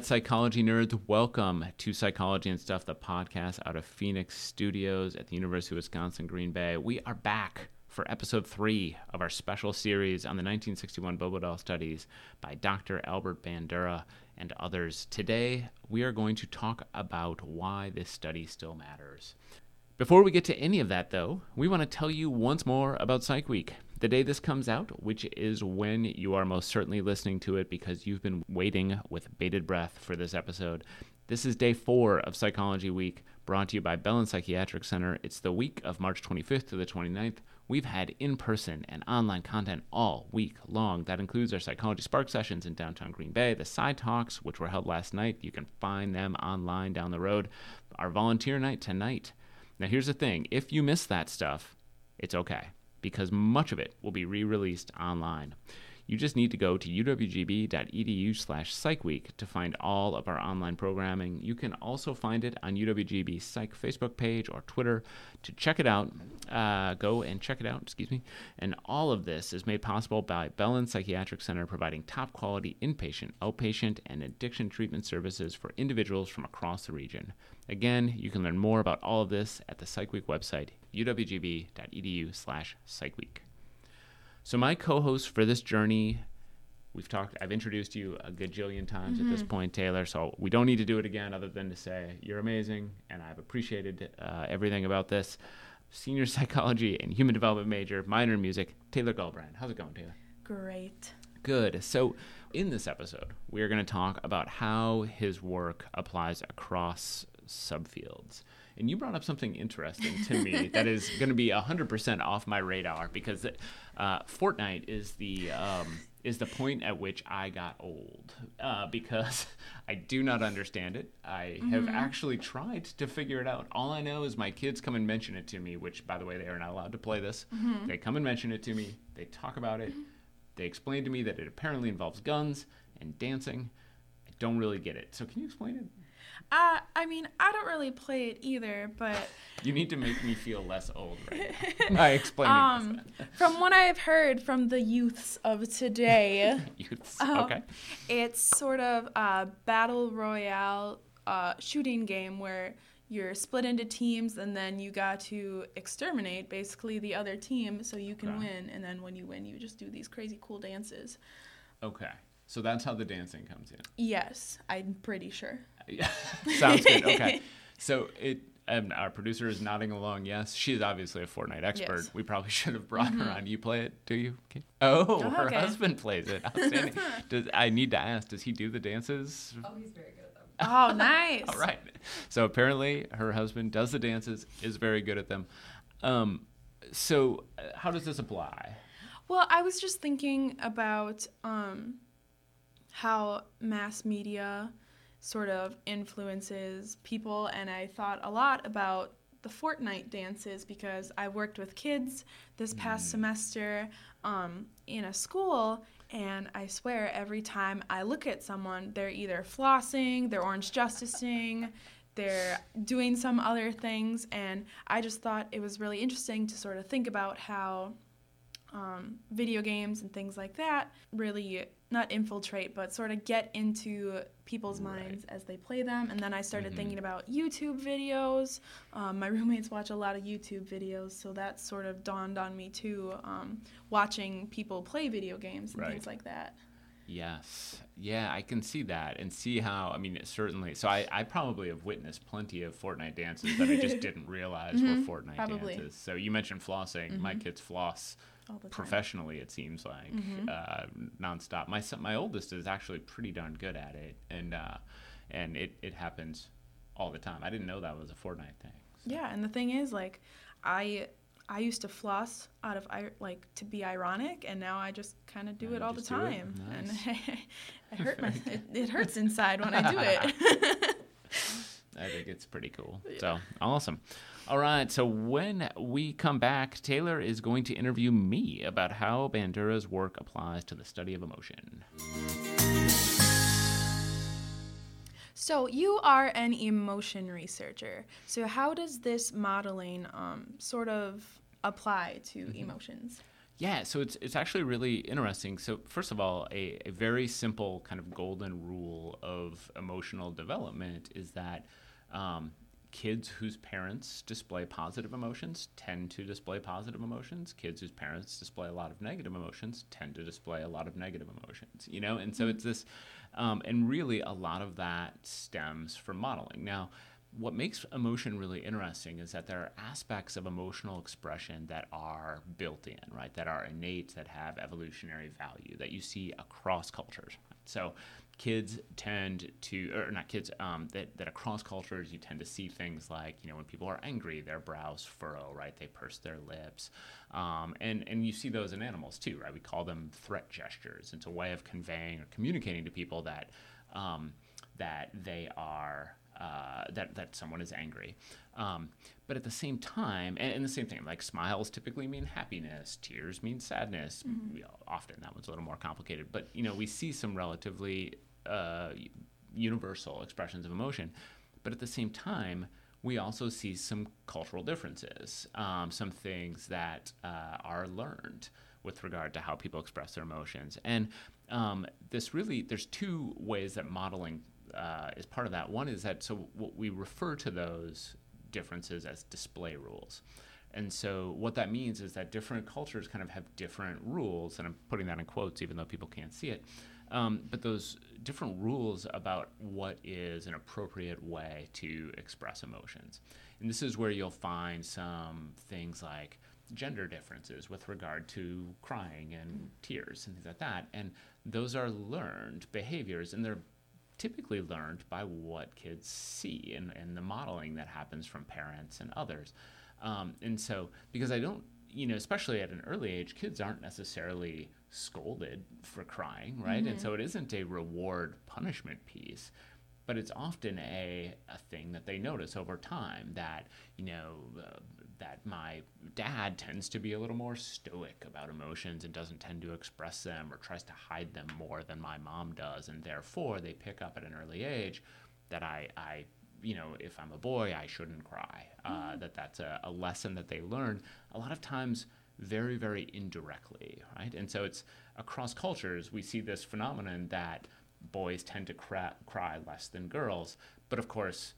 psychology nerds, welcome to Psychology and Stuff, the podcast out of Phoenix Studios at the University of Wisconsin Green Bay. We are back for episode three of our special series on the 1961 Bobo doll studies by Dr. Albert Bandura and others. Today, we are going to talk about why this study still matters. Before we get to any of that, though, we want to tell you once more about Psych Week. The day this comes out, which is when you are most certainly listening to it because you've been waiting with bated breath for this episode. This is day four of Psychology Week, brought to you by Bellin Psychiatric Center. It's the week of March 25th to the 29th. We've had in person and online content all week long. That includes our Psychology Spark sessions in downtown Green Bay, the Side Talks, which were held last night. You can find them online down the road. Our volunteer night tonight. Now, here's the thing if you miss that stuff, it's okay because much of it will be re released online. You just need to go to uwgb.edu slash psychweek to find all of our online programming. You can also find it on UWGB Psych Facebook page or Twitter. To check it out, uh, go and check it out, excuse me. And all of this is made possible by Bellin Psychiatric Center, providing top quality inpatient, outpatient, and addiction treatment services for individuals from across the region. Again, you can learn more about all of this at the PsychWeek website, uwgb.edu slash psychweek. So my co-host for this journey, we've talked. I've introduced you a gajillion times mm-hmm. at this mm-hmm. point, Taylor. So we don't need to do it again, other than to say you're amazing, and I've appreciated uh, everything about this. Senior psychology and human development major, minor in music, Taylor Gulbrand. How's it going, Taylor? Great. Good. So, in this episode, we are going to talk about how his work applies across subfields. And you brought up something interesting to me that is going to be 100% off my radar because uh, Fortnite is the um, is the point at which I got old uh, because I do not understand it. I mm-hmm. have actually tried to figure it out. All I know is my kids come and mention it to me, which, by the way, they are not allowed to play this. Mm-hmm. They come and mention it to me. They talk about it. Mm-hmm. They explain to me that it apparently involves guns and dancing. I don't really get it. So, can you explain it? Uh, I mean, I don't really play it either, but you need to make me feel less old right now. By explaining um, from what I've heard from the youths of today, youths, um, okay, it's sort of a battle royale uh, shooting game where you're split into teams and then you got to exterminate basically the other team so you can okay. win. And then when you win you just do these crazy cool dances. Okay. So that's how the dancing comes in. Yes i'm pretty sure. yeah, sounds good. Okay, so it. And our producer is nodding along. Yes, she's obviously a Fortnite expert. Yes. We probably should have brought mm-hmm. her on. You play it, do you? Oh, oh her okay. husband plays it. Outstanding. does, I need to ask, does he do the dances? Oh, he's very good at them. Oh, nice. All right. So apparently, her husband does the dances, is very good at them. Um, so, uh, how does this apply? Well, I was just thinking about um, how mass media sort of influences people. And I thought a lot about the Fortnite dances because I worked with kids this past mm. semester um, in a school. And I swear, every time I look at someone, they're either flossing, they're orange justicing, they're doing some other things. And I just thought it was really interesting to sort of think about how um, video games and things like that really not infiltrate, but sort of get into people's right. minds as they play them. And then I started mm-hmm. thinking about YouTube videos. Um, my roommates watch a lot of YouTube videos, so that sort of dawned on me too, um, watching people play video games and right. things like that. Yes. Yeah, I can see that and see how, I mean, certainly. So I, I probably have witnessed plenty of Fortnite dances that I just didn't realize mm-hmm. were Fortnite probably. dances. So you mentioned flossing. Mm-hmm. My kids floss professionally it seems like mm-hmm. uh, nonstop. My son, my oldest is actually pretty darn good at it, and uh, and it it happens all the time. I didn't know that was a Fortnite thing. So. Yeah, and the thing is, like, I I used to floss out of like to be ironic, and now I just kind of do it all the time, nice. and it hurt my it, it, hurts inside when I do it. I think it's pretty cool. Yeah. So awesome. All right. So when we come back, Taylor is going to interview me about how Bandura's work applies to the study of emotion. So you are an emotion researcher. So how does this modeling um, sort of apply to mm-hmm. emotions? Yeah, so it's it's actually really interesting. So first of all, a, a very simple kind of golden rule of emotional development is that um, kids whose parents display positive emotions tend to display positive emotions. Kids whose parents display a lot of negative emotions tend to display a lot of negative emotions. You know, and so it's this, um, and really a lot of that stems from modeling. Now what makes emotion really interesting is that there are aspects of emotional expression that are built in, right? That are innate, that have evolutionary value that you see across cultures. So, kids tend to, or not kids, um, that, that across cultures you tend to see things like, you know, when people are angry, their brows furrow, right? They purse their lips. Um, and, and you see those in animals too, right? We call them threat gestures. It's a way of conveying or communicating to people that, um, that they are uh, that that someone is angry. Um, but at the same time, and, and, the same thing, like smiles typically mean happiness, tears mean sadness. Mm-hmm. often that one's a little more complicated, but you know we see some relatively uh, universal expressions of emotion. But at the same time, we also see some cultural differences, um, some things that uh, are learned with regard to how people express their emotions. And um, this really, there's two ways that modeling uh, is part of that. One is that so what we refer to those differences as display rules. And so what that means is that different cultures kind of have different rules, and I'm putting that in quotes even though people can't see it. Um, but those different rules about what is an appropriate way to express emotions. And this is where you'll find some things like gender differences with regard to crying and tears and things like that. And those are learned behaviors, and they're typically learned by what kids see and, and the modeling that happens from parents and others. Um, and so, because I don't, you know, especially at an early age, kids aren't necessarily scolded for crying, right? Mm-hmm. And so it isn't a reward punishment piece but it's often a, a thing that they notice over time that you know uh, that my dad tends to be a little more stoic about emotions and doesn't tend to express them or tries to hide them more than my mom does and therefore they pick up at an early age that i i you know if i'm a boy i shouldn't cry uh, mm-hmm. that that's a, a lesson that they learn a lot of times very very indirectly right and so it's across cultures we see this phenomenon that boys tend to cry, cry less than girls. But of course,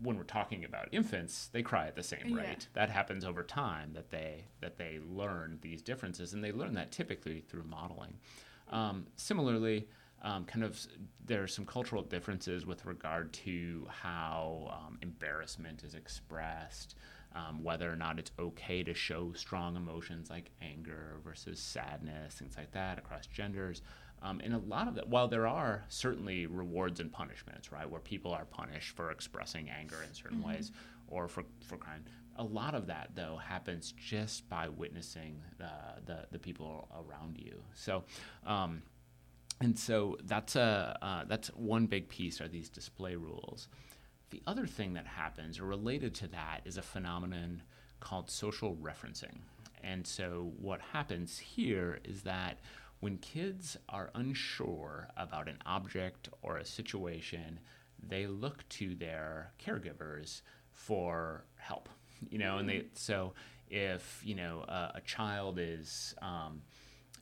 when we're talking about infants, they cry at the same rate. Yeah. That happens over time that they that they learn these differences, and they learn that typically through modeling. Um, similarly, um, kind of there are some cultural differences with regard to how um, embarrassment is expressed, um, whether or not it's okay to show strong emotions like anger versus sadness, things like that across genders. Um, and a lot of that, while there are certainly rewards and punishments, right, where people are punished for expressing anger in certain mm-hmm. ways or for, for crime, a lot of that, though, happens just by witnessing uh, the, the people around you. So, um, and so that's, a, uh, that's one big piece are these display rules. The other thing that happens or related to that is a phenomenon called social referencing. And so what happens here is that when kids are unsure about an object or a situation, they look to their caregivers for help. You know, and they mm-hmm. so if you know uh, a child is um,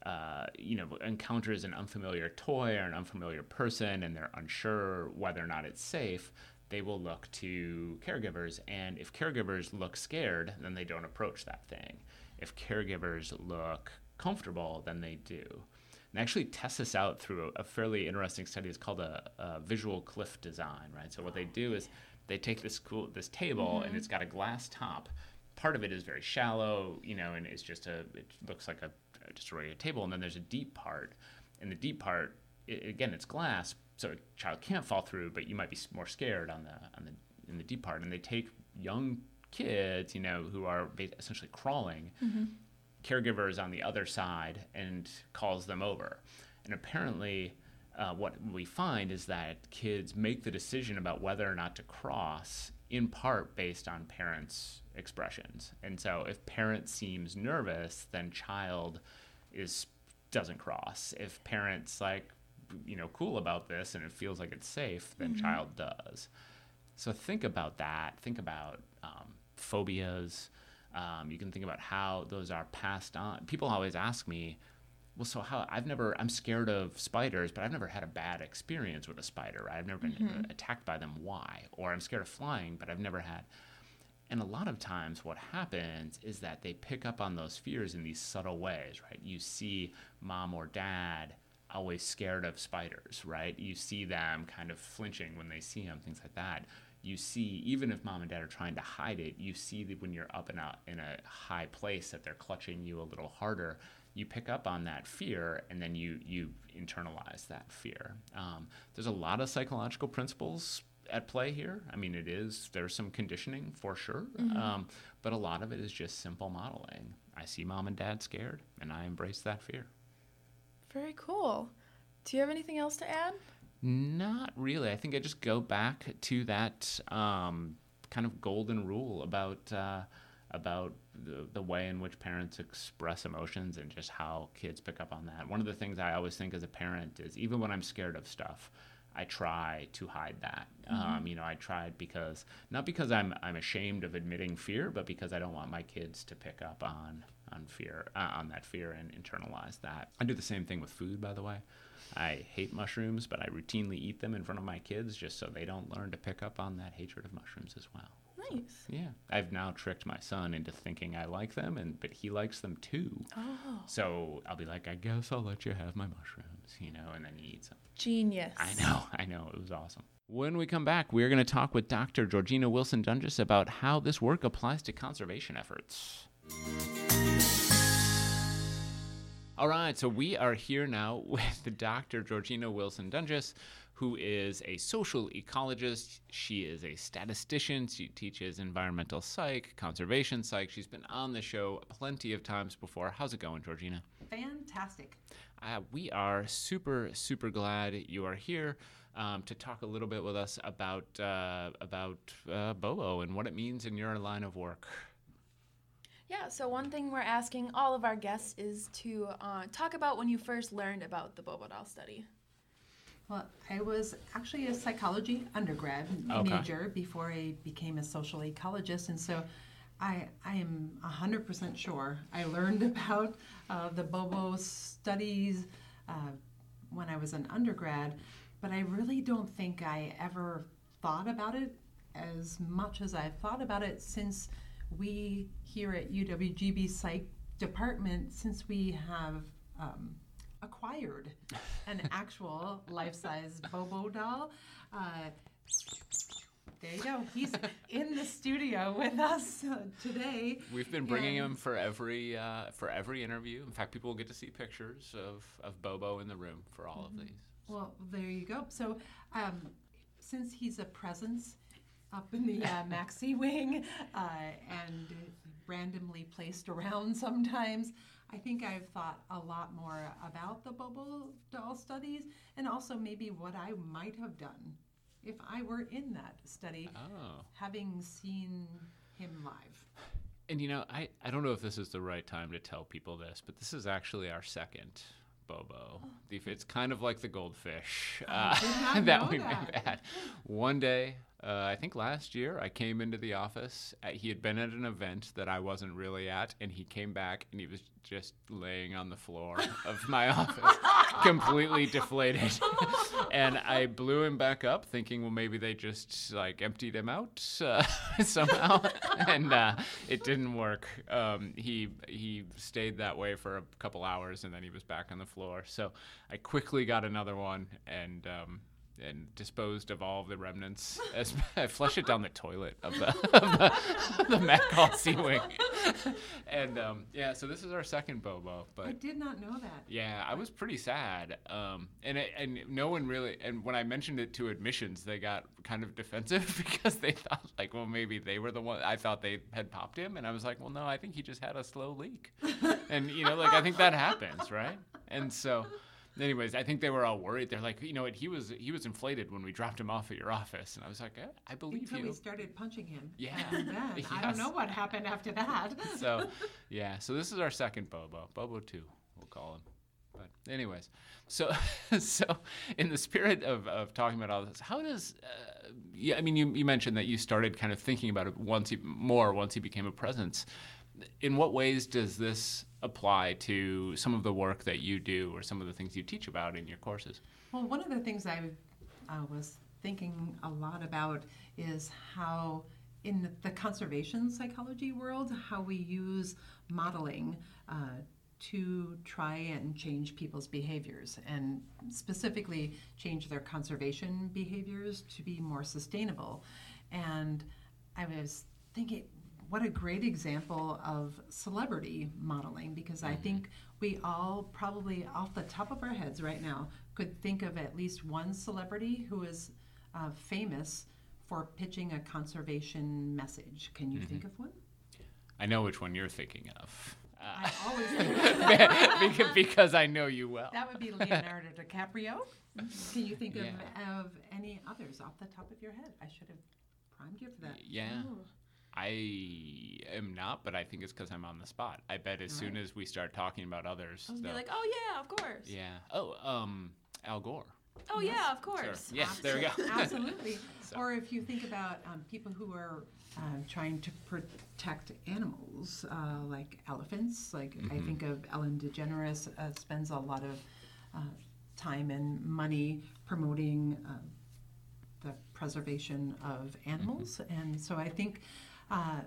uh, you know encounters an unfamiliar toy or an unfamiliar person and they're unsure whether or not it's safe, they will look to caregivers. And if caregivers look scared, then they don't approach that thing. If caregivers look comfortable, then they do and actually test this out through a, fairly interesting study. It's called a, a, visual cliff design, right? So what they do is they take this cool this table mm-hmm. and it's got a glass top. Part of it is very shallow, you know, and it's just a it looks like a just a regular table, and then there's a deep part, and the deep part it, again it's glass, so a child can't fall through, but you might be more scared on the on the in the deep part, and they take young kids, you know, who are essentially crawling. Mm-hmm caregivers on the other side and calls them over. And apparently, uh, what we find is that kids make the decision about whether or not to cross in part based on parents' expressions. And so, if parent seems nervous, then child is doesn't cross. If parents like you know cool about this and it feels like it's safe, then mm-hmm. child does. So think about that. Think about um, phobias Um, you can think about how those are passed on. People always ask me, well, so how? I've never, I'm scared of spiders, but I've never had a bad experience with a spider. I've never been Mm-hmm. attacked by them. Why? Or I'm scared of flying, but I've never had. And a lot of times, what happens is that they pick up on those fears in these subtle ways, right? You see mom or dad always scared of spiders, right? You see them kind of flinching when they see them, things like that. You see, even if mom and dad are trying to hide it, you see that when you're up and out in a high place that they're clutching you a little harder. You pick up on that fear, and then you you internalize that fear. Um, there's a lot of psychological principles at play here. I mean, it is there's some conditioning for sure, um, but a lot of it is just simple modeling. I see mom and dad scared, and I embrace that fear. Very cool. Do you have anything else to add? Not really. I think I just go back to that um, kind of golden rule about uh, about the, the way in which parents express emotions and just how kids pick up on that. One of the things I always think as a parent is even when I'm scared of stuff, I try to hide that. Um, you know, I tried because not because I'm I'm ashamed of admitting fear, but because I don't want my kids to pick up on on fear uh, on that fear and internalize that. I do the same thing with food, by the way. I hate mushrooms, but I routinely eat them in front of my kids just so they don't learn to pick up on that hatred of mushrooms as well. Nice. Yeah, I've now tricked my son into thinking I like them, and but he likes them too. Oh, So I'll be like, I guess I'll let you have my mushrooms, you know, and then he eats them. genius. I know, I know, it was awesome. When we come back, we're going to talk with Dr. Georgina Wilson Dunges about how this work applies to conservation efforts. All right, so we are here now with Dr. Georgina Wilson Dunges, who is a social ecologist. She is a statistician. She teaches environmental psych, conservation psych. She's been on the show plenty of times before. How's it going, Georgina? Fantastic. Uh, we are super, super glad you are here um, to talk a little bit with us about uh, about uh, Bobo and what it means in your line of work. Yeah, so one thing we're asking all of our guests is to uh, talk about when you first learned about the Bobo doll study. Well, I was actually a psychology undergrad Okay. major before I became a social ecologist, and so I I am hundred percent sure I learned about uh, the Bobo studies uh, when I was an undergrad, but I really don't think I ever thought about it as much as I've thought about it since we here at UWGB Psych Department, since we have um, acquired an actual life-size Bobo doll. Uh, there you go. He's in the studio with us uh, today. We've been bringing And- him for every uh, for every interview. In fact, people will get to see pictures of, of Bobo in the room for all of these. Well, there you go. So, um, since he's a presence up in the uh, maxi wing uh, and randomly placed around sometimes, I think I've thought a lot more about the Bobo doll studies and also maybe what I might have done if I were in that study, Oh. having seen him live. And you know, I, I don't know if this is the right time to tell people this, but this is actually our second Bobo. The- It's kind of like the goldfish uh, did not that we that. had. One day, uh, I think last year, I came into the office. Uh, he had been at an event that I wasn't really at, and he came back and he was just laying on the floor of my office, completely deflated. and I blew him back up, thinking, well, maybe they just like emptied him out uh, somehow, and uh, it didn't work. Um, he he stayed that way for a couple hours, and then he was back on the floor. So I quickly got another one and. Um, and disposed of all of the remnants. As I flushed it down the toilet of the of the, the Call Sea Wing, and um, yeah. So this is our second Bobo, but I did not know that. yeah, I was pretty sad. Um, and it, and no one really. And when I mentioned it to admissions, they got kind of defensive because they thought like, well, maybe they were the one. I thought they had popped him, and I was like, well, no, I think he just had a slow leak. and you know, like I think that happens, right? And so. Anyways, I think they were all worried. They're like, you know what? He was he was inflated when we dropped him off at your office, and I was like, eh, I believe Until you. we started punching him. Yeah. And then I don't know what happened after that. so yeah so this is our second bobo bobo 2 we'll call him but anyways so so in the spirit of, of talking about all this how does uh, yeah i mean you, you mentioned that you started kind of thinking about it once he more once he became a presence in what ways does this apply to some of the work that you do or some of the things you teach about in your courses? Well, one of the things I was thinking a lot about is how in the conservation psychology world, how we use modeling uh, to try and change people's behaviors and specifically change their conservation behaviors to be more sustainable. And I was thinking, what a great example of celebrity modeling because I think we all probably off the top of our heads right now could think of at least one celebrity who is uh, famous for pitching a conservation message. Can you mm-hmm. think of one? I know which one you're thinking of. Uh, I always because, because I know you well. That would be Leonardo DiCaprio. Can you think yeah. of, of any others off the top of your head? I should have primed you for that. Yeah. Ooh. I am not, but I think it's because I'm on the spot. I bet as All soon right. as we start talking about others, I'll be like, "Oh yeah, of course." Yeah. Oh, um, Al Gore. Oh yes. yeah, of course. Sure. Yes, there we go. Absolutely. so. Or if you think about um, people who are uh, trying to protect animals, uh, like elephants, like mm-hmm. I think of Ellen DeGeneres uh, spends a lot of uh, time and money promoting uh, the preservation of animals, mm-hmm. and so I think uh,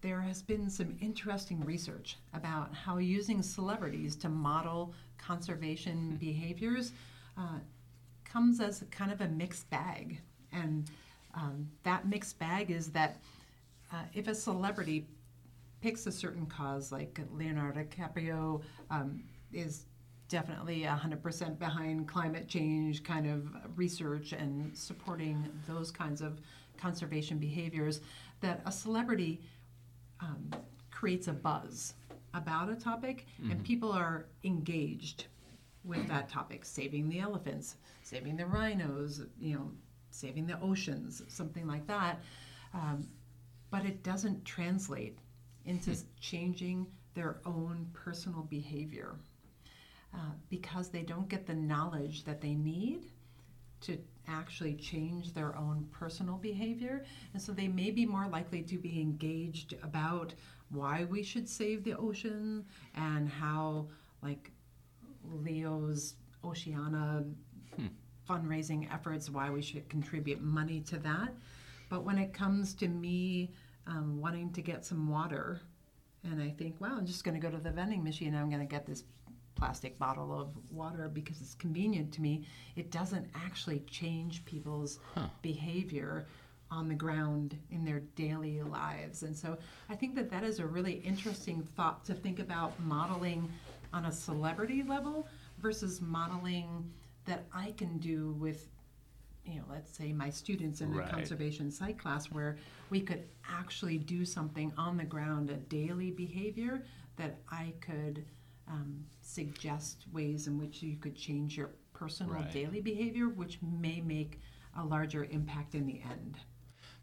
there has been some interesting research about how using celebrities to model conservation hmm. behaviors uh, comes as kind of a mixed bag. And um, that mixed bag is that uh, if a celebrity picks a certain cause, like Leonardo DiCaprio um, is definitely 100% behind climate change kind of research and supporting those kinds of conservation behaviors, that a celebrity um, creates a buzz about a topic mm-hmm. and people are engaged with that topic saving the elephants saving the rhinos you know saving the oceans something like that um, but it doesn't translate into hmm. changing their own personal behavior uh, because they don't get the knowledge that they need to actually change their own personal behavior. And so they may be more likely to be engaged about why we should save the ocean and how, like, Leo's Oceana hmm. fundraising efforts, why we should contribute money to that. But when it comes to me um, wanting to get some water, and I think, wow, I'm just going to go to the vending machine. I'm going to get this plastic bottle of water because it's convenient to me, it doesn't actually change people's huh. behavior on the ground in their daily lives. And so I think that that is a really interesting thought to think about modeling on a celebrity level versus modeling that I can do with you know, let's say my students in right. a conservation psych class where we could actually do something on the ground, a daily behavior that I could um, suggest ways in which you could change your personal right. daily behavior, which may make a larger impact in the end.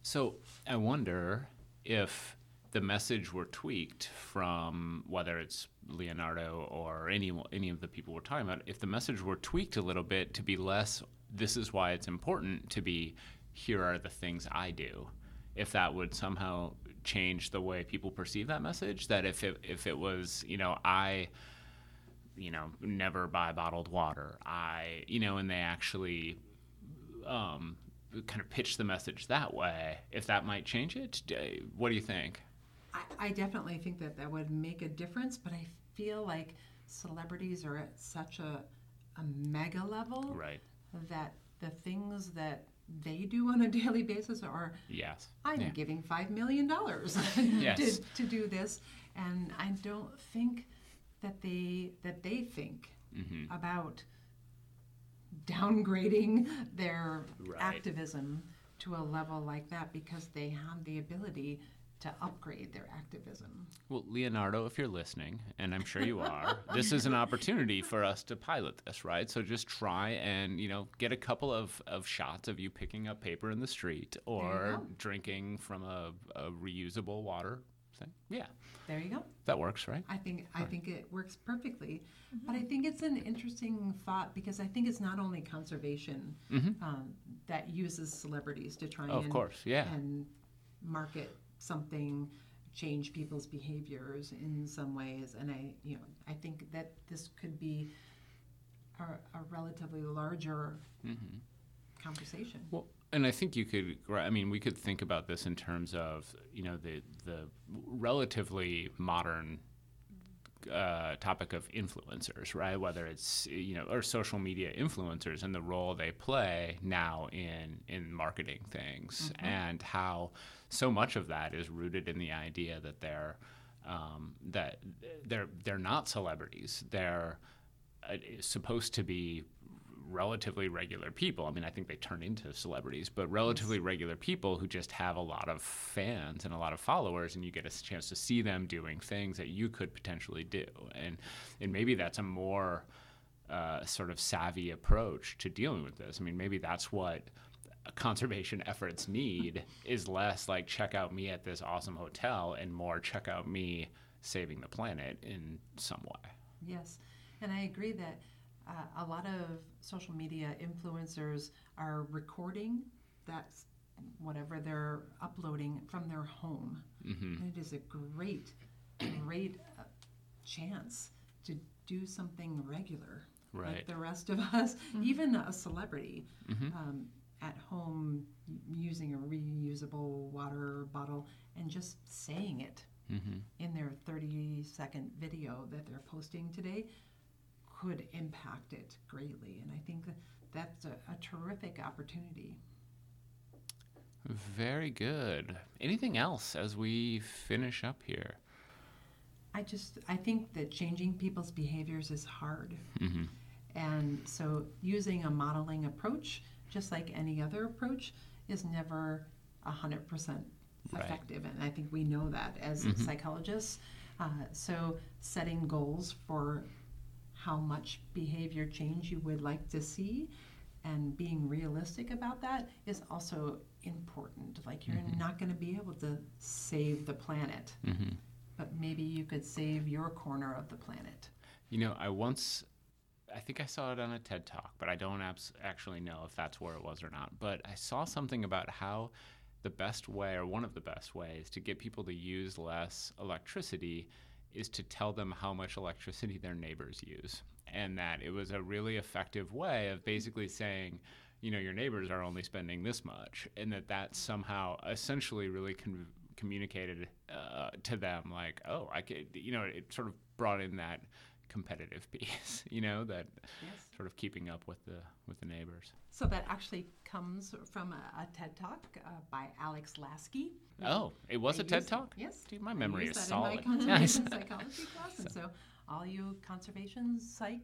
So I wonder if the message were tweaked from whether it's Leonardo or any any of the people we're talking about, if the message were tweaked a little bit to be less, this is why it's important to be, here are the things I do, if that would somehow change the way people perceive that message, that if it if it was, you know, I you know, never buy bottled water. I, you know, and they actually um, kind of pitch the message that way. If that might change it, what do you think? I, I definitely think that that would make a difference, but I feel like celebrities are at such a, a mega level right. that the things that they do on a daily basis are yes i'm yeah. giving five million dollars yes. to, to do this and i don't think that they that they think mm-hmm. about downgrading their right. activism to a level like that because they have the ability to upgrade their activism. Well, Leonardo, if you're listening, and I'm sure you are, this is an opportunity for us to pilot this, right? So just try and, you know, get a couple of, of shots of you picking up paper in the street or drinking from a, a reusable water thing. Yeah. There you go. That works, right? I think I think it works perfectly. Mm-hmm. But I think it's an interesting thought because I think it's not only conservation mm-hmm. um, that uses celebrities to try oh, and, of course, yeah. and market something change people's behaviors in some ways. And I, you know, I think that this could be a, a relatively larger conversation. Well, and I think you could. I mean, we could think about this in terms of you know the the relatively modern uh, topic of influencers, right? Whether it's you know or social media influencers and the role they play now in in marketing things, and how so much of that is rooted in the idea that they're um, that they're they're not celebrities. They're uh, supposed to be relatively regular people. I mean, I think they turn into celebrities, but relatively regular people who just have a lot of fans and a lot of followers, and you get a chance to see them doing things that you could potentially do. And and maybe that's a more uh, sort of savvy approach to dealing with this. I mean, maybe that's what conservation efforts need is less like check out me at this awesome hotel and more check out me saving the planet in some way. Yes, and I agree that uh, a lot of social media influencers are recording that's whatever they're uploading from their home. Mm-hmm. And it is a great, great uh, chance to do something regular. Like the rest of us, even a celebrity Mhm. um, at home using a reusable water bottle and just saying it Mm-hmm. in their 30 second video that they're posting today could impact it greatly. And I think that that's a, a terrific opportunity. Very good. Anything else as we finish up here? I just, I think that changing people's behaviors is hard. Mm-hmm. And so using a modeling approach, just like any other approach, is never 100% Right. effective. And I think we know that as Mhm. psychologists. Uh, so setting goals for how much behavior change you would like to see and being realistic about that is also important. Like you're Mhm. not going to be able to save the planet, Mm-hmm. but maybe you could save your corner of the planet. You know, I once, I think I saw it on a TED Talk, but I don't abs- actually know if that's where it was or not. But I saw something about how the best way, or one of the best ways, to get people to use less electricity is to tell them how much electricity their neighbors use. And that it was a really effective way of basically saying, you know, your neighbors are only spending this much. And that that somehow essentially really con- communicated uh, to them, like, oh, I could, you know, it sort of brought in that competitive piece, you know, that Yes. sort of keeping up with the with the neighbors. So that actually comes from a, a TED Talk uh, by Alex Laskey. Oh, it was I a TED Talk? Yes. Dude, my memory used is that in solid. my Nice. conservation psychology class, and so all you conservation psych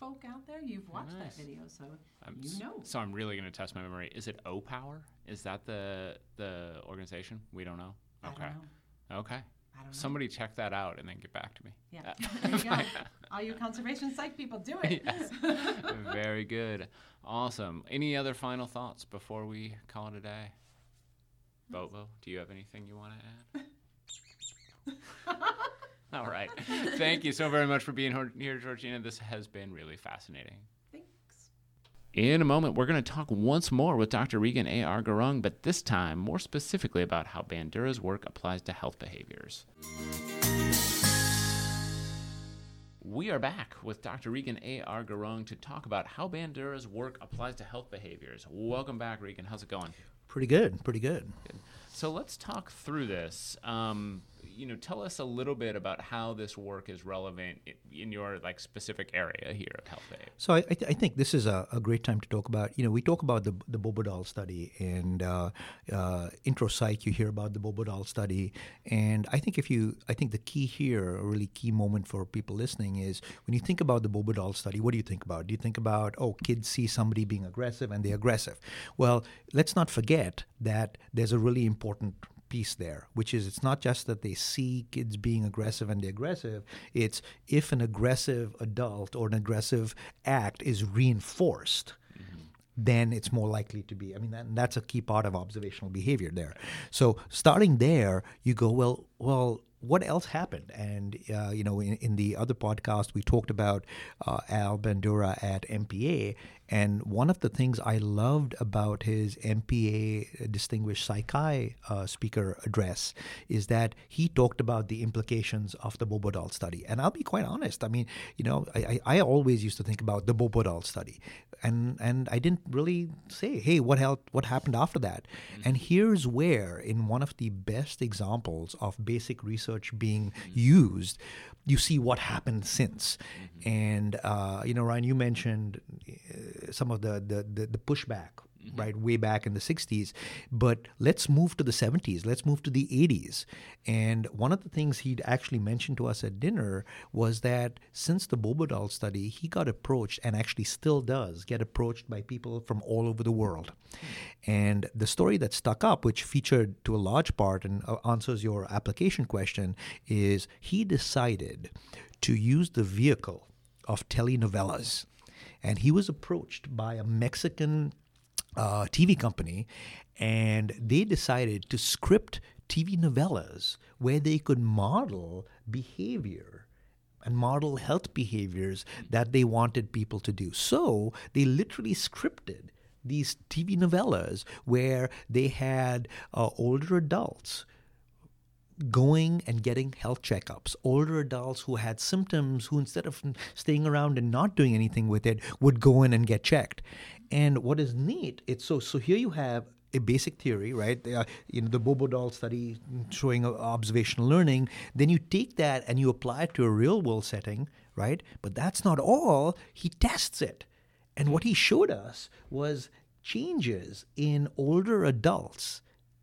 folk out there, you've watched Nice. that video, so I'm you know. So I'm really going to test my memory. Is it Opower? Is that the the organization? We don't know. Okay. don't know. Okay. I don't know. Somebody check that out and then get back to me. Yeah. There you go. All you conservation psych people, do it. Yes. Very good. Awesome. Any other final thoughts before we call it a day? Bobo, do you have anything you want to add? All right. Thank you so very much for being here, Georgina. This has been really fascinating. In a moment, we're going to talk once more with Dr. Regan A.R. Gurung, but this time more specifically about how Bandura's work applies to health behaviors. We are back with Dr. Regan A.R. Gurung to talk about how Bandura's work applies to health behaviors. Welcome back, Regan. How's it going? Pretty good, pretty good. So let's talk through this. Um, you know, tell us a little bit about how this work is relevant in your like specific area here at Health Aid. So I, th- I think this is a, a great time to talk about. You know, we talk about the the Bobo doll study and uh, uh, intro psych. You hear about the Bobo doll study, and I think if you, I think the key here, a really key moment for people listening is when you think about the Bobo doll study. What do you think about? Do you think about oh, kids see somebody being aggressive and they're aggressive? Well, let's not forget that there's a really important piece there, which is it's not just that they see kids being aggressive and they're aggressive. It's if an aggressive adult or an aggressive act is reinforced, mm-hmm. then it's more likely to be. I mean, that, that's a key part of observational behavior there. So starting there, you go, well, well, what else happened? And uh, you know, in, in the other podcast, we talked about uh, Al Bandura at MPA, and one of the things I loved about his MPA Distinguished Psychi uh, Speaker address is that he talked about the implications of the Bobo doll study. And I'll be quite honest. I mean, you know, I, I always used to think about the Bobo doll study, and and I didn't really say, hey, what helped? What happened after that? Mm-hmm. And here's where, in one of the best examples of basic research being mm-hmm. used, you see what happened since. Mm-hmm. And uh, you know, Ryan, you mentioned uh, some of the the, the, the pushback mm-hmm. right way back in the 60s but let's move to the 70s let's move to the 80s and one of the things he'd actually mentioned to us at dinner was that since the Bobo doll study he got approached and actually still does get approached by people from all over the world. Mm-hmm. and the story that stuck up which featured to a large part and uh, answers your application question is he decided to use the vehicle of telenovelas. And he was approached by a Mexican uh, TV company, and they decided to script TV novellas where they could model behavior and model health behaviors that they wanted people to do. So they literally scripted these TV novellas where they had uh, older adults going and getting health checkups. Older adults who had symptoms, who instead of staying around and not doing anything with it, would go in and get checked. And what is neat, it's so so here you have a basic theory, right? Uh, you know, the Bobo doll study showing observational learning. Then you take that and you apply it to a real world setting, right? But that's not all. He tests it. And what he showed us was changes in older adults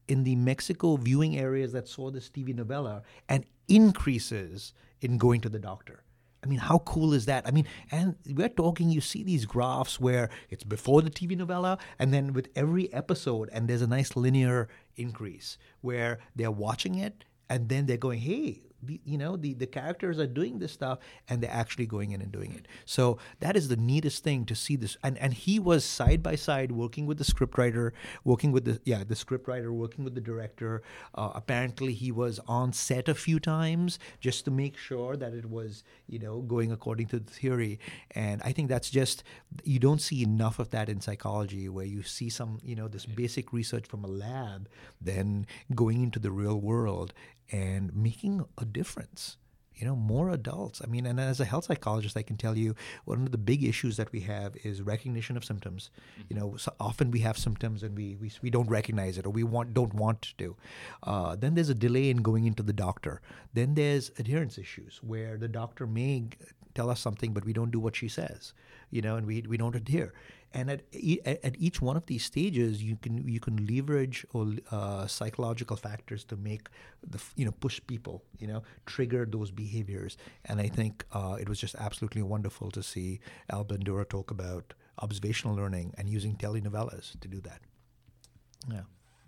in the Mexico viewing areas that saw this TV novella and increases in going to the doctor. I mean, how cool is that? I mean, and we're talking, you see these graphs where it's before the TV novella, and then with every episode, and there's a nice linear increase where they're watching it, and then they're going, hey, the, you know the, the characters are doing this stuff and they're actually going in and doing it. So that is the neatest thing to see this. And and he was side by side working with the scriptwriter working with the yeah the scriptwriter working with the director. Uh, apparently he was on set a few times just to make sure that it was you know going according to the theory. And i think that's just you don't see enough of that in psychology where you see some you know this basic research from a lab then going into the real world and making a difference you know more adults. I mean and as a health psychologist i can tell you one of the big issues that we have is recognition of symptoms. Mm-hmm. you know so often we have symptoms and we, we, we don't recognize it or we want don't want to uh, then there's a delay in going into the doctor. Then there's adherence issues where the doctor may tell us something but we don't do what she says you know and we, we don't adhere. And at, at each one of these stages you can you can leverage or uh, psychological factors to make the you know push people you know trigger those behaviors. And i think uh, it was just absolutely wonderful to see al bandura talk about observational learning and using telenovelas to do that. Yeah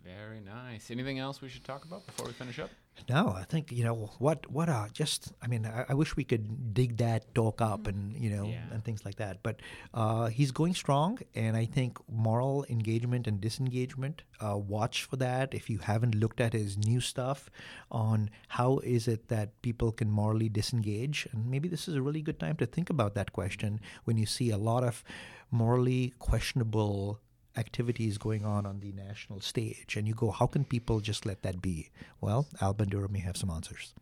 very nice. Anything else we should talk about before we finish up? No, I think you know what. What uh, just I mean, I, I wish we could dig that talk up and you know yeah. and things like that. But uh, he's going strong, and I think moral engagement and disengagement. Uh, watch for that. If you haven't looked at his new stuff on how is it that people can morally disengage, and maybe this is a really good time to think about that question when you see a lot of morally questionable activities going on on the national stage, and you go, how can people just let that be? Well, Al Bandura may have some answers.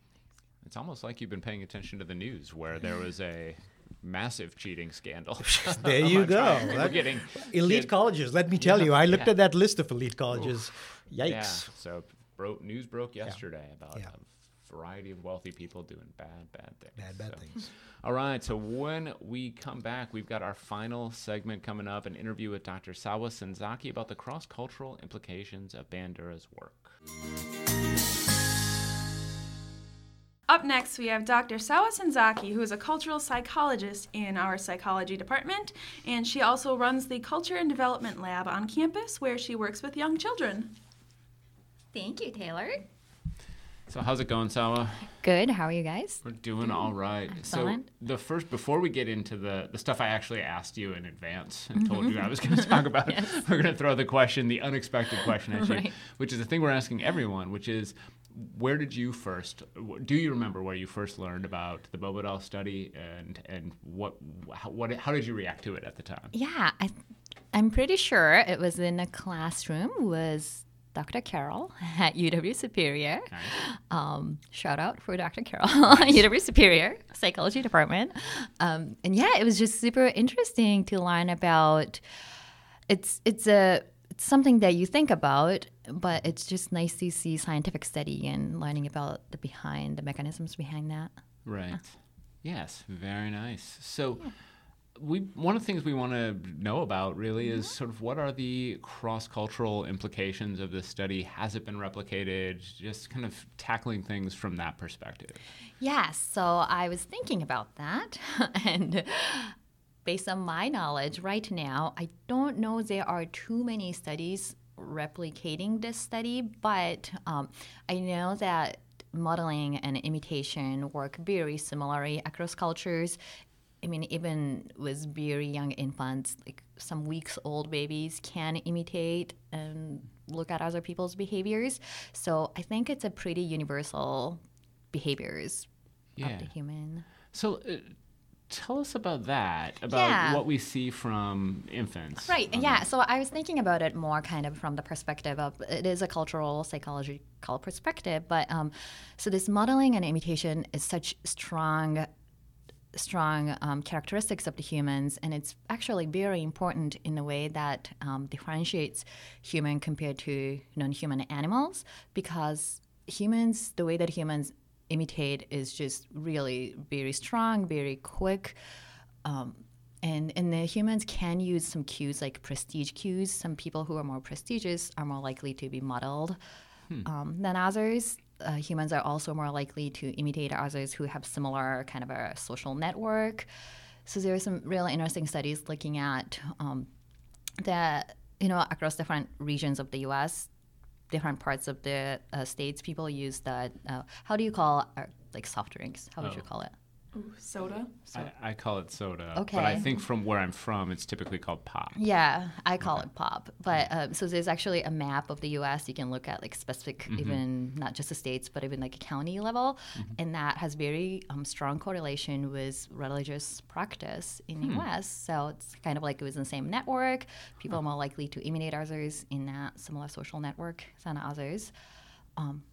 It's almost like you've been paying attention to the news where there was a massive cheating scandal. there you go. getting elite colleges. Let me tell yeah, you, I looked yeah. at that list of elite colleges. Oof. Yikes. Yeah. So broke, news broke yesterday about variety of wealthy people doing bad, bad things. Bad, bad so. things. All right, so when we come back, we've got our final segment coming up an interview with Dr. Sawa Senzaki about the cross cultural implications of Bandura's work. Up next, we have Dr. Sawa Senzaki, who is a cultural psychologist in our psychology department, and she also runs the Culture and Development Lab on campus where she works with young children. Thank you, Taylor. So how's it going, Sawa? Good. How are you guys? We're doing all right. Excellent. So the first, before we get into the the stuff I actually asked you in advance and mm-hmm. told you I was going to talk about, yes. we're going to throw the question, the unexpected question at you, right. which is the thing we're asking everyone, which is, where did you first? Do you remember where you first learned about the Bobo doll study, and and what how, what how did you react to it at the time? Yeah, I, I'm pretty sure it was in a classroom was Dr. Carroll at UW Superior. Um, shout out for Dr. Carroll, UW Superior Psychology Department. Um, and yeah, it was just super interesting to learn about. It's it's a it's something that you think about, but it's just nice to see scientific study and learning about the behind the mechanisms behind that. Right. Yes. Very nice. So. We one of the things we want to know about really is sort of what are the cross-cultural implications of this study? Has it been replicated? Just kind of tackling things from that perspective. Yes, so I was thinking about that, and based on my knowledge right now, I don't know there are too many studies replicating this study, but um, I know that modeling and imitation work very similarly across cultures. I mean, even with very young infants, like some weeks old babies can imitate and look at other people's behaviors. So I think it's a pretty universal behaviors Yeah. of the human. So, uh, tell us about that, about Yeah. what we see from infants. Right. Yeah. So I was thinking about it more kind of from the perspective of it is a cultural psychological perspective, but um, so this modeling and imitation is such strong strong um, characteristics of the humans, and it's actually very important in a way that um, differentiates human compared to non-human animals, because humans, the way that humans imitate is just really very strong, very quick. Um, and, and the humans can use some cues like prestige cues. Some people who are more prestigious are more likely to be modeled um, than others. Uh, humans are also more likely to imitate others who have similar kind of a social network. So there are some really interesting studies looking at um, that you know across different regions of the U.S., different parts of the uh, states, people use that. Uh, how do you call uh, like soft drinks? How would you Oh. call it? Ooh, soda. I, I call it soda. But I think from where I'm from, it's typically called pop. Yeah, I call it pop. But um, so there's actually a map of the U.S. You can look at like specific, Mm-hmm. even not just the states, but even like a county level, and that has very um, strong correlation with religious practice in Hmm. the U.S. So it's kind of like it was in the same network. People are more likely to imitate others in that similar social network than others. Um,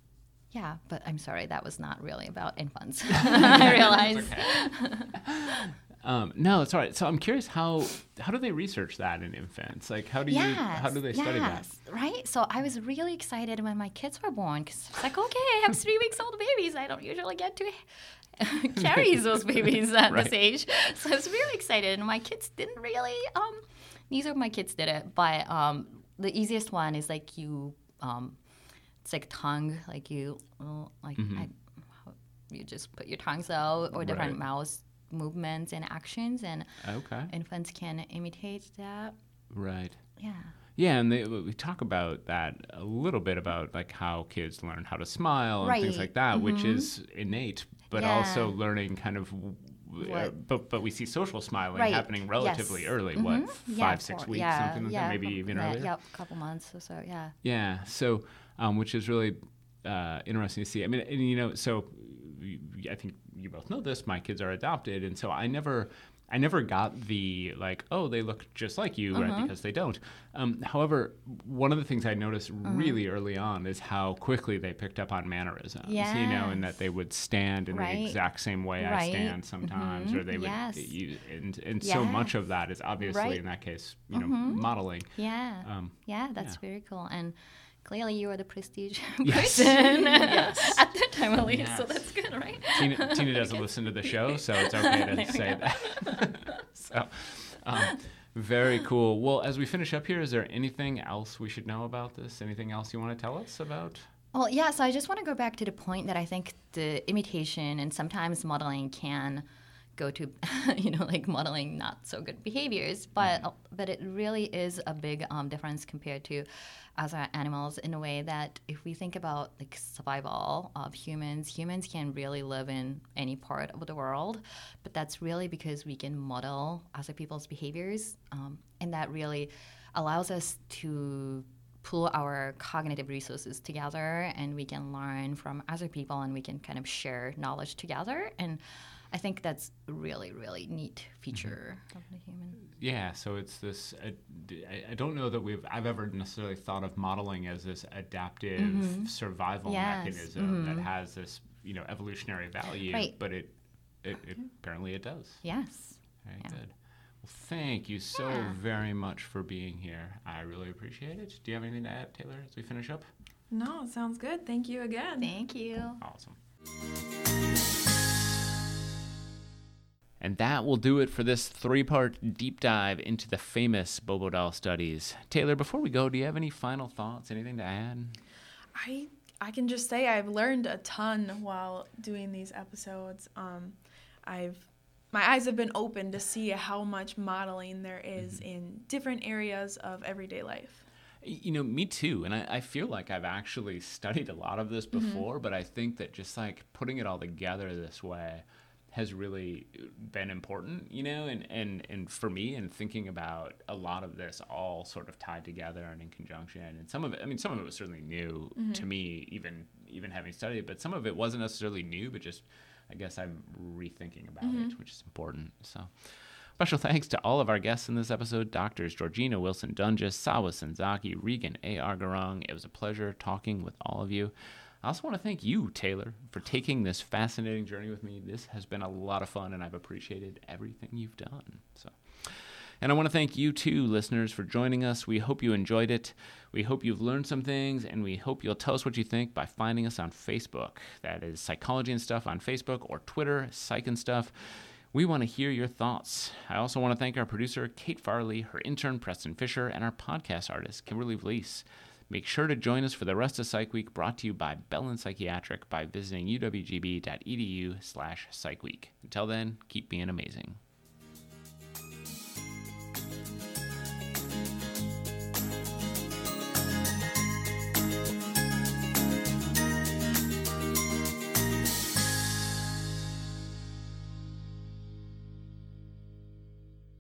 yeah, but I'm sorry, that was not really about infants. I realize. Um, no, it's all right. So I'm curious how how do they research that in infants? Like how do you how do they study that? yes, Right. So I was really excited when my kids were born because it's like, okay, I have three weeks old babies. I don't usually get to carry those babies at Right. this age. So I was really excited. And my kids didn't really, um, neither of my kids did it. But um, the easiest one is like you, um, it's like tongue, like you, like I, you just put your tongues out or different Right. mouth movements and actions, and Okay. infants can imitate that. Right. Yeah. Yeah, and they, we talk about that a little bit about like how kids learn how to smile and things like that, which is innate, but Yeah. also learning kind of. Uh, but but we see social smiling Right. happening relatively Yes. early. Mhm. What Yeah, five six four- weeks yeah, something like yeah, that, maybe even earlier. Yep, a couple months or so. Yeah. Yeah. So, um, which is really uh, interesting to see. I mean, and, you know, so I think you both know this. My kids are adopted, and so I never, I never got the like, oh, they look just like you, Uh-huh. right? Because they don't. Um, however, one of the things I noticed Uh-huh. really early on is how quickly they picked up on mannerisms. You know, and that they would stand in the exact same way I stand sometimes, or Mhm. they would. Yes. You, and and so much of that is obviously Right. in that case, you know, modeling. Yeah. Um, yeah, that's yeah. very cool. And clearly, you are the prestige Yes. person Yes. at that time, at least. So that's good, right? Tina, Tina doesn't listen to the show, so it's okay to say that. so, um, very cool. Well, as we finish up here, is there anything else we should know about this? Anything else you want to tell us about? Well, yeah, so I just want to go back to the point that I think the imitation and sometimes modeling can go to, you know, like modeling not so good behaviors, but but it really is a big um, difference compared to other animals in a way that if we think about like survival of humans, humans can really live in any part of the world, but that's really because we can model other people's behaviors, um, and that really allows us to pull our cognitive resources together and we can learn from other people and we can kind of share knowledge together and I think that's a really, really neat feature mm-hmm. of the human. Yeah, so it's this. Uh, I, I, don't know that we've I've ever necessarily thought of modeling as this adaptive mm-hmm. survival yes. mechanism mm-hmm. that has this you know evolutionary value, right. but it, it, it, apparently it does. Yes. Very yeah. good. Well, thank you so yeah. very much for being here. I really appreciate it. Do you have anything to add, Taylor, as we finish up? No, sounds good. Thank you again. Thank you. Awesome. And that will do it for this three part deep dive into the famous Bobo doll studies. Taylor, before we go, do you have any final thoughts? Anything to add? I I can just say I've learned a ton while doing these episodes. Um, I've my eyes have been open to see how much modeling there is mm-hmm. in different areas of everyday life. You know, me too. And I, I, feel like I've actually studied a lot of this mm-hmm. before, mm-hmm. but I think that just like putting it all together this way has really been important, you know, and, and, and for me and thinking about a lot of this all sort of tied together and in conjunction. And some of it, I mean, some of it was certainly new mm-hmm. to me, even, even having studied it, but some of it wasn't necessarily new, but just, I guess I'm rethinking about mm-hmm. it, which is important. So special thanks to all of our guests in this episode, doctors Georjeanna Wilson Doenges, Sawa Senzaki, Regan A.R. Gurung. It was a pleasure talking with all of you. I also want to thank you, Taylor, for taking this fascinating journey with me. This has been a lot of fun, and I've appreciated everything you've done. So, and I want to thank you too, listeners, for joining us. We hope you enjoyed it. We hope you've learned some things, and we hope you'll tell us what you think by finding us on Facebook. That is Psychology and Stuff on Facebook or Twitter, Psych and Stuff. We want to hear your thoughts. I also want to thank our producer, Kate Farley, her intern, Preston Fisher, and our podcast artist, Kimberly Vlies. Make sure to join us for the rest of Psych Week brought to you by Bellin Psychiatric by visiting uwgb.edu slash psychweek. Until then, keep being amazing.